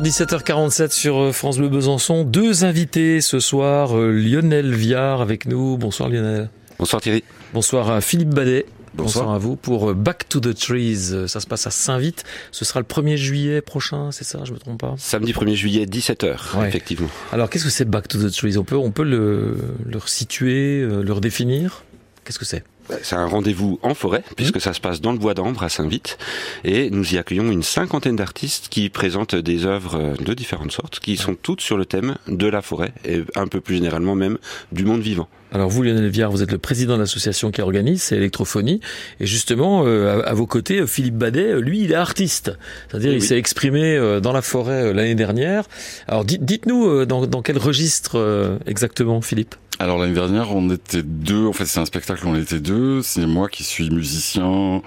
17h47 sur euh, France Bleu Besançon. Deux invités ce soir. Euh, Lionel Viard avec nous. Bonsoir Lionel. Bonsoir Thierry. Bonsoir à Philippe Badet. Bonsoir. à vous pour euh, Back to the Trees. Ça se passe à Saint-Vite. Ce sera le 1er juillet prochain, c'est ça Je me trompe pas? Samedi 1er juillet, 17h, effectivement. Alors qu'est-ce que c'est Back to the Trees? On peut, on peut le, le situer, le redéfinir? Qu'est-ce que c'est? C'est un rendez-vous en forêt, puisque ça se passe dans le bois d'Ambre à Saint-Vite. Et nous y accueillons une cinquantaine d'artistes qui présentent des œuvres de différentes sortes, qui sont toutes sur le thème de la forêt, et un peu plus généralement même du monde vivant. Alors vous, Lionel Viard, vous êtes le président de l'association qui organise, c'est Electrophonie. Et justement, euh, à, vos côtés, Philippe Badet, lui, il est artiste. C'est-à-dire, il s'est exprimé euh, dans la forêt euh, l'année dernière. Alors dites-nous dans, dans quel registre exactement, Philippe? Alors l'année dernière, on était deux. En fait, c'est un spectacle, on était deux. C'est moi qui suis musicien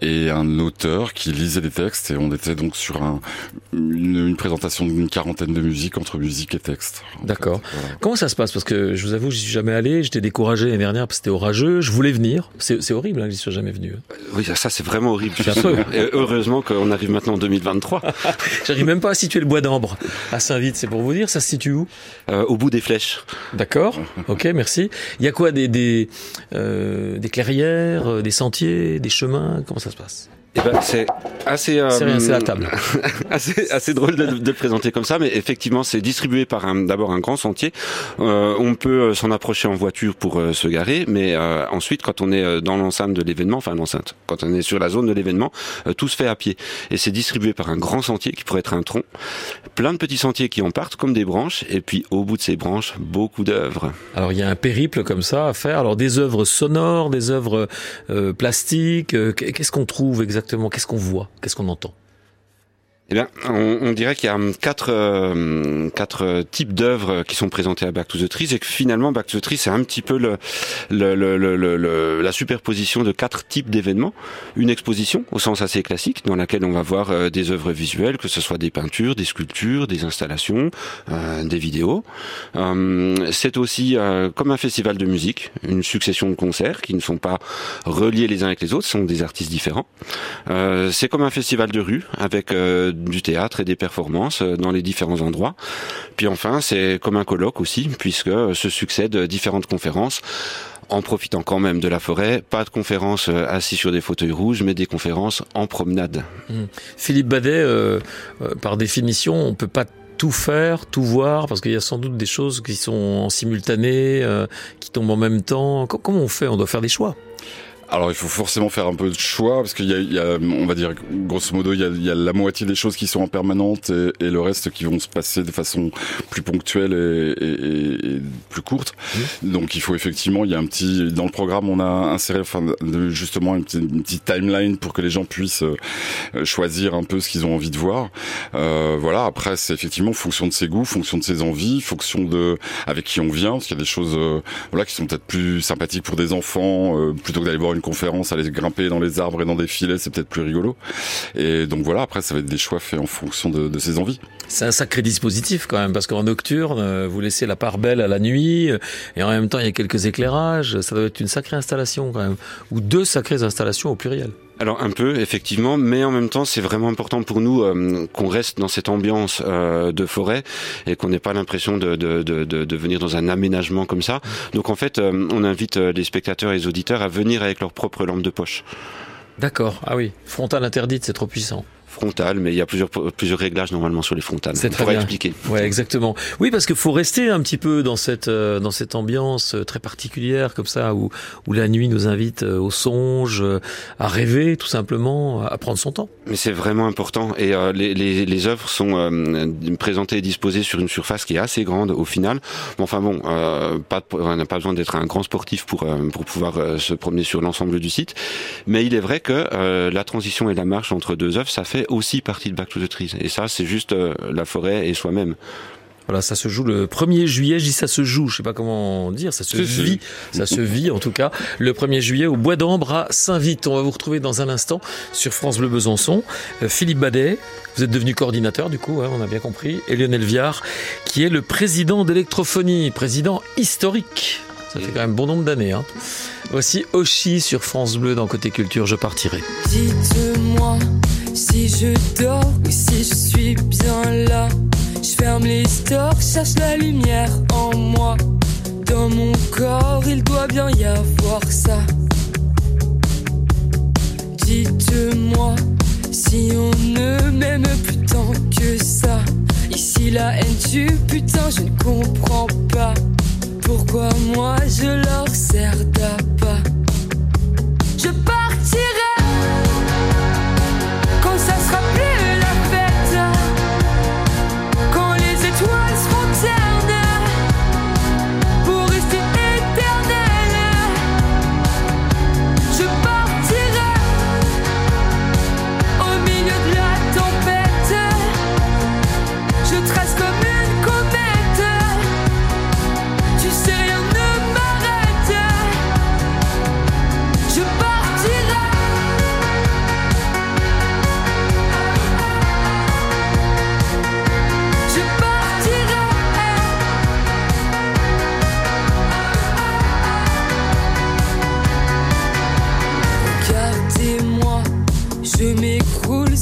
et un auteur qui lisait des textes. Et on était donc sur un, une, présentation d'une quarantaine de musiques entre musique et texte. D'accord. Comment ça se passe? Parce que je vous avoue, j'y suis jamais allé. J'étais découragé l'année dernière parce que c'était orageux. Je voulais venir. C'est horrible hein, que j'y sois jamais venu. Hein. Oui, ça c'est vraiment horrible. Et heureusement qu'on arrive maintenant en 2023. J'arrive même pas à situer le bois d'ambre à Saint-Vite. C'est pour vous dire. Ça se situe où? Euh, Au bout des flèches. D'accord. Ok, merci. Il y a quoi des des, euh, clairières, euh, des sentiers, des chemins? Comment ça se passe? Eh ben, c'est assez, euh, c'est rien, c'est la table. assez, assez drôle de, de, le présenter comme ça, mais effectivement, c'est distribué par d'abord un grand sentier. Euh, on peut euh, s'en approcher en voiture pour euh, se garer, mais euh, ensuite, quand on est dans l'enceinte de l'événement, enfin l'enceinte, quand on est sur la zone de l'événement, tout se fait à pied. Et c'est distribué par un grand sentier qui pourrait être un tronc, plein de petits sentiers qui en partent comme des branches, et puis au bout de ces branches, beaucoup d'œuvres. Alors il y a un périple comme ça à faire. Alors des œuvres sonores, des œuvres plastiques. Qu'est-ce qu'on trouve exactement? Exactement Qu'est-ce qu'on voit Qu'est-ce qu'on entend? Eh bien, on, on dirait qu'il y a hum, quatre, euh, quatre types d'œuvres qui sont présentées à Back to the Trees et que finalement Back to the Trees c'est un petit peu le, le, le, le, la superposition de quatre types d'événements. Une exposition au sens assez classique dans laquelle on va voir euh, des œuvres visuelles, que ce soit des peintures, des sculptures, des installations, euh, des vidéos. Hum, c'est aussi euh, comme un festival de musique, une succession de concerts qui ne sont pas reliés les uns avec les autres, sont des artistes différents. c'est comme un festival de rue avec du théâtre et des performances euh, dans les différents endroits. Puis enfin, c'est comme un colloque aussi, puisque se succèdent différentes conférences en profitant quand même de la forêt. Pas de conférences euh, assis sur des fauteuils rouges, mais des conférences en promenade. Mmh. Philippe Badet, euh, par définition, on peut pas tout faire, tout voir, parce qu'il y a sans doute des choses qui sont en simultané, qui tombent en même temps. Comment on fait? On doit faire des choix. Alors il faut forcément faire un peu de choix parce qu'il y, y, a, on va dire grosso modo, il y a, il y a la moitié des choses qui sont en permanente et, et, le reste qui vont se passer de façon plus ponctuelle et, et, et plus courte. Mmh. Donc il faut effectivement, il y a un petit dans le programme, on a inséré enfin justement une petite, une petite timeline pour que les gens puissent euh, choisir un peu ce qu'ils ont envie de voir. Euh, voilà. Après c'est effectivement fonction de ses goûts, fonction de ses envies, fonction de avec qui on vient, parce qu'il y a des choses euh, voilà qui sont peut-être plus sympathiques pour des enfants euh, plutôt que d'aller voir une conférence, aller grimper dans les arbres et dans des filets, c'est peut-être plus rigolo. Et donc voilà, après, ça va être des choix faits en fonction de, de ses envies. C'est un sacré dispositif quand même, parce qu'en nocturne, euh, vous laissez la part belle à la nuit, euh, et en même temps, il y a quelques éclairages. Ça doit être une sacrée installation quand même, ou deux sacrées installations au pluriel. Alors un peu, effectivement, mais en même temps, c'est vraiment important pour nous euh, qu'on reste dans cette ambiance euh, de forêt et qu'on n'ait pas l'impression de, de, venir dans un aménagement comme ça. Donc en fait, euh, on invite euh, les spectateurs et les auditeurs à venir avec leur propre lampe de poche. D'accord, ah oui, frontale interdite, c'est trop puissant frontale, mais il y a plusieurs, plusieurs réglages normalement sur les frontales. C'est très bien. expliquer. Ouais, exactement. Oui, parce qu'il faut rester un petit peu dans cette, euh, dans cette ambiance euh, très particulière, comme ça, où, où la nuit nous invite euh, au songe, à rêver, tout simplement, à prendre son temps. Mais c'est vraiment important. Et euh, les, les, les œuvres sont euh, présentées et disposées sur une surface qui est assez grande au final. Bon, enfin bon, euh, pas, on n'a pas besoin d'être un grand sportif pour, pour pouvoir se promener sur l'ensemble du site. Mais il est vrai que la transition et la marche entre deux œuvres, ça fait aussi partie de Back to the Trees. Et ça, c'est juste euh, la forêt et soi-même. Voilà, ça se joue le 1er juillet. Je dis ça se joue, je sais pas comment dire, ça se vit, ça se vit en tout cas. Le 1er juillet au Bois d'Ambre à Saint-Vite. On va vous retrouver dans un instant sur France Bleu Besançon. Euh, Philippe Badet, vous êtes devenu coordinateur du coup, hein, on a bien compris. Et Lionel Viard, qui est le président d'Electrophonie, président historique. Ça fait quand même bon nombre d'années. Hein. Voici Oshi sur France Bleu dans Côté Culture, je partirai. Dites-moi Si je dors ou si je suis bien là, je ferme les stores, cherche la lumière en moi. Dans mon corps, il doit bien y avoir ça. Dites-moi si on ne m'aime plus tant que ça. Ici la haine tue, putain, je ne comprends pas. Pourquoi moi je leur sers d'appât?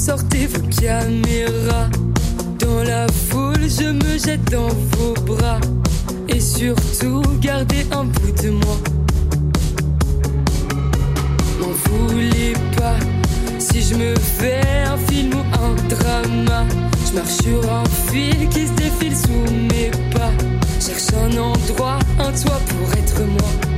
Sortez vos caméras. Dans la foule, je me jette dans vos bras. Et surtout, gardez un bout de moi. M'en voulez pas si je me fais un film ou un drama. Je marche sur un fil qui se défile sous mes pas. Cherche un endroit, un toit pour être moi.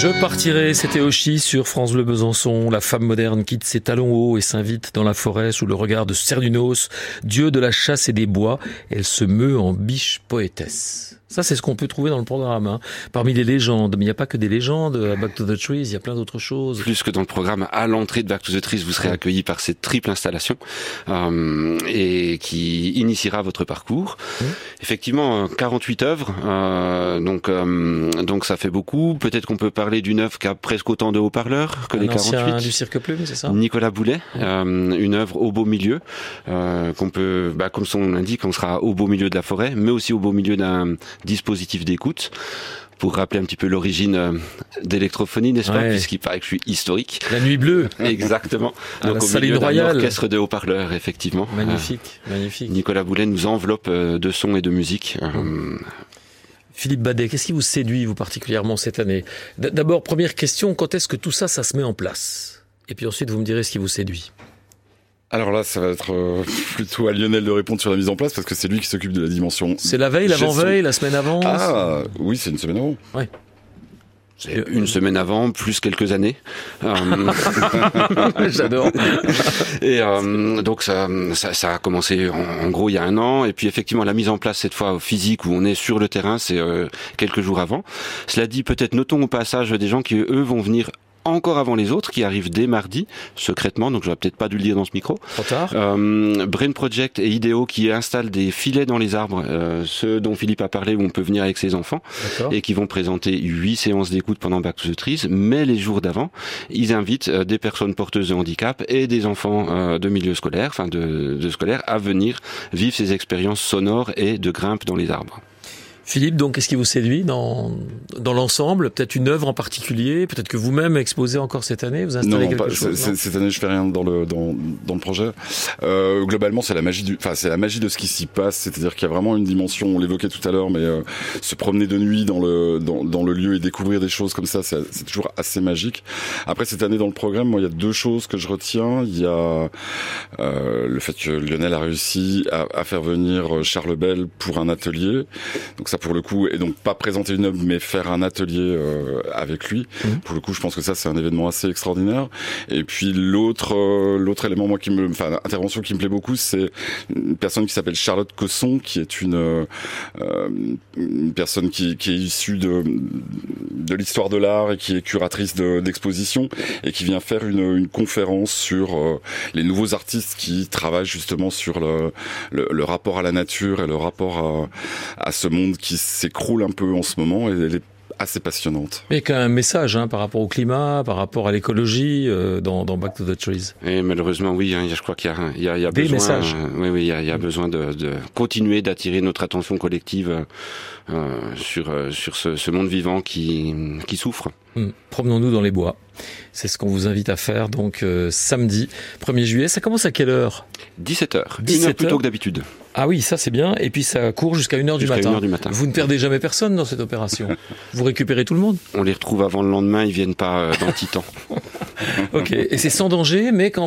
Je partirai, c'était Oshi sur France Bleu Besançon. La femme moderne quitte ses talons hauts et s'invite dans la forêt sous le regard de Cernunos, dieu de la chasse et des bois. Elle se meut en biche poétesse. Ça, c'est ce qu'on peut trouver dans le programme. hein. Parmi les légendes, mais il n'y a pas que des légendes. À Back to the Trees, il y a plein d'autres choses. Plus que dans le programme, à l'entrée de Back to the Trees, vous serez accueilli par cette triple installation euh, et qui initiera votre parcours. Effectivement, euh, 48 œuvres, euh, donc euh, donc ça fait beaucoup. Peut-être qu'on peut parler d'une œuvre qui a presque autant de haut-parleurs que les Un ancien 48. du cirque plume, c'est ça? Nicolas Boulet, euh, une œuvre au beau milieu, euh, qu'on peut, bah, comme son nom l'indique, on sera au beau milieu de la forêt, mais aussi au beau milieu d'un dispositif d'écoute. Pour rappeler un petit peu l'origine euh, d'électrophonie, n'est-ce pas Ouais. Puisqu'il paraît que je suis historique. La nuit bleue. Exactement. À la Donc au Saline milieu d'un Royale. orchestre de haut-parleurs, effectivement. Magnifique, Euh, magnifique. Nicolas Boulet nous enveloppe euh, de sons et de musique. Euh, Philippe Badet, qu'est-ce qui vous séduit, vous, particulièrement cette année? D'abord, première question, quand est-ce que tout ça, ça se met en place? Et puis ensuite, vous me direz ce qui vous séduit. Alors là, ça va être euh, plutôt à Lionel de répondre sur la mise en place parce que c'est lui qui s'occupe de la dimension. C'est la veille, l'avant-veille, la semaine avant Ah oui, c'est une semaine avant. c'est une semaine avant, plus quelques années. Euh, J'adore. Et euh, donc ça, ça, ça a commencé en, en gros il y a un an, et puis effectivement la mise en place cette fois au physique où on est sur le terrain, c'est euh, quelques jours avant. Cela dit, peut-être notons au passage des gens qui eux vont venir encore avant les autres, qui arrivent dès mardi, secrètement, donc j'aurais peut-être pas dû le dire dans ce micro. Trop tard Euh, Brain Project et Ideo qui installent des filets dans les arbres, euh, ceux dont Philippe a parlé où on peut venir avec ses enfants et qui vont présenter huit séances d'écoute pendant Back to the Trees, mais les jours d'avant, ils invitent euh, des personnes porteuses de handicap et des enfants euh, de milieu scolaire, enfin de, de scolaire, à venir vivre ces expériences sonores et de grimpe dans les arbres. Philippe, donc, qu'est-ce qui vous séduit dans, dans l'ensemble? Peut-être une œuvre en particulier? Peut-être que vous-même exposez encore cette année? Vous installez non, quelque pas, chose c- Cette année, je fais rien dans le dans, dans le projet. Euh, globalement, c'est la magie du, enfin, c'est la magie de ce qui s'y passe. C'est-à-dire qu'il y a vraiment une dimension. On l'évoquait tout à l'heure, mais euh, se promener de nuit dans le dans, dans le lieu et découvrir des choses comme ça, c'est c'est toujours assez magique. Après cette année dans le programme, moi, il y a deux choses que je retiens. Il y a euh, le fait que Lionel a réussi à, à faire venir Charles Bell pour un atelier. Donc ça, pour le coup, et donc pas présenter une œuvre, mais faire un atelier euh, avec lui. Mhm. Pour le coup, je pense que ça, c'est un événement assez extraordinaire. Et puis l'autre euh, l'autre élément moi qui me enfin intervention qui me plaît beaucoup c'est une personne qui s'appelle Charlotte Cosson qui est une euh, une personne qui, qui est issue de de l'histoire de l'art et qui est curatrice de- d'exposition et qui vient faire une, une conférence sur euh, les nouveaux artistes qui travaillent justement sur le, le, le rapport à la nature et le rapport à, à ce monde qui s'écroule un peu en ce moment et elle est assez passionnante. Mais quand même un message hein, par rapport au climat, par rapport à l'écologie euh, dans, dans Back to the Trees. Et malheureusement, oui, hein, je crois qu'il y a, il y a, y a Des besoin. messages. euh, oui, oui, il y a, il y a besoin de, de continuer d'attirer notre attention collective euh, sur sur ce, ce monde vivant qui qui souffre. Hmm. Promenons-nous dans les bois. C'est ce qu'on vous invite à faire donc euh, samedi 1er juillet. Ça commence à quelle heure? 17 heures, une 17 heure plus tôt que d'habitude. Ah oui, ça c'est bien. Et puis ça court jusqu'à 1h du matin. 1h du matin. Vous ne perdez jamais personne dans cette opération. vous récupérez tout le monde. On les retrouve avant le lendemain, ils viennent pas euh, dans Titan. Ok. Et c'est sans danger, mais quand même.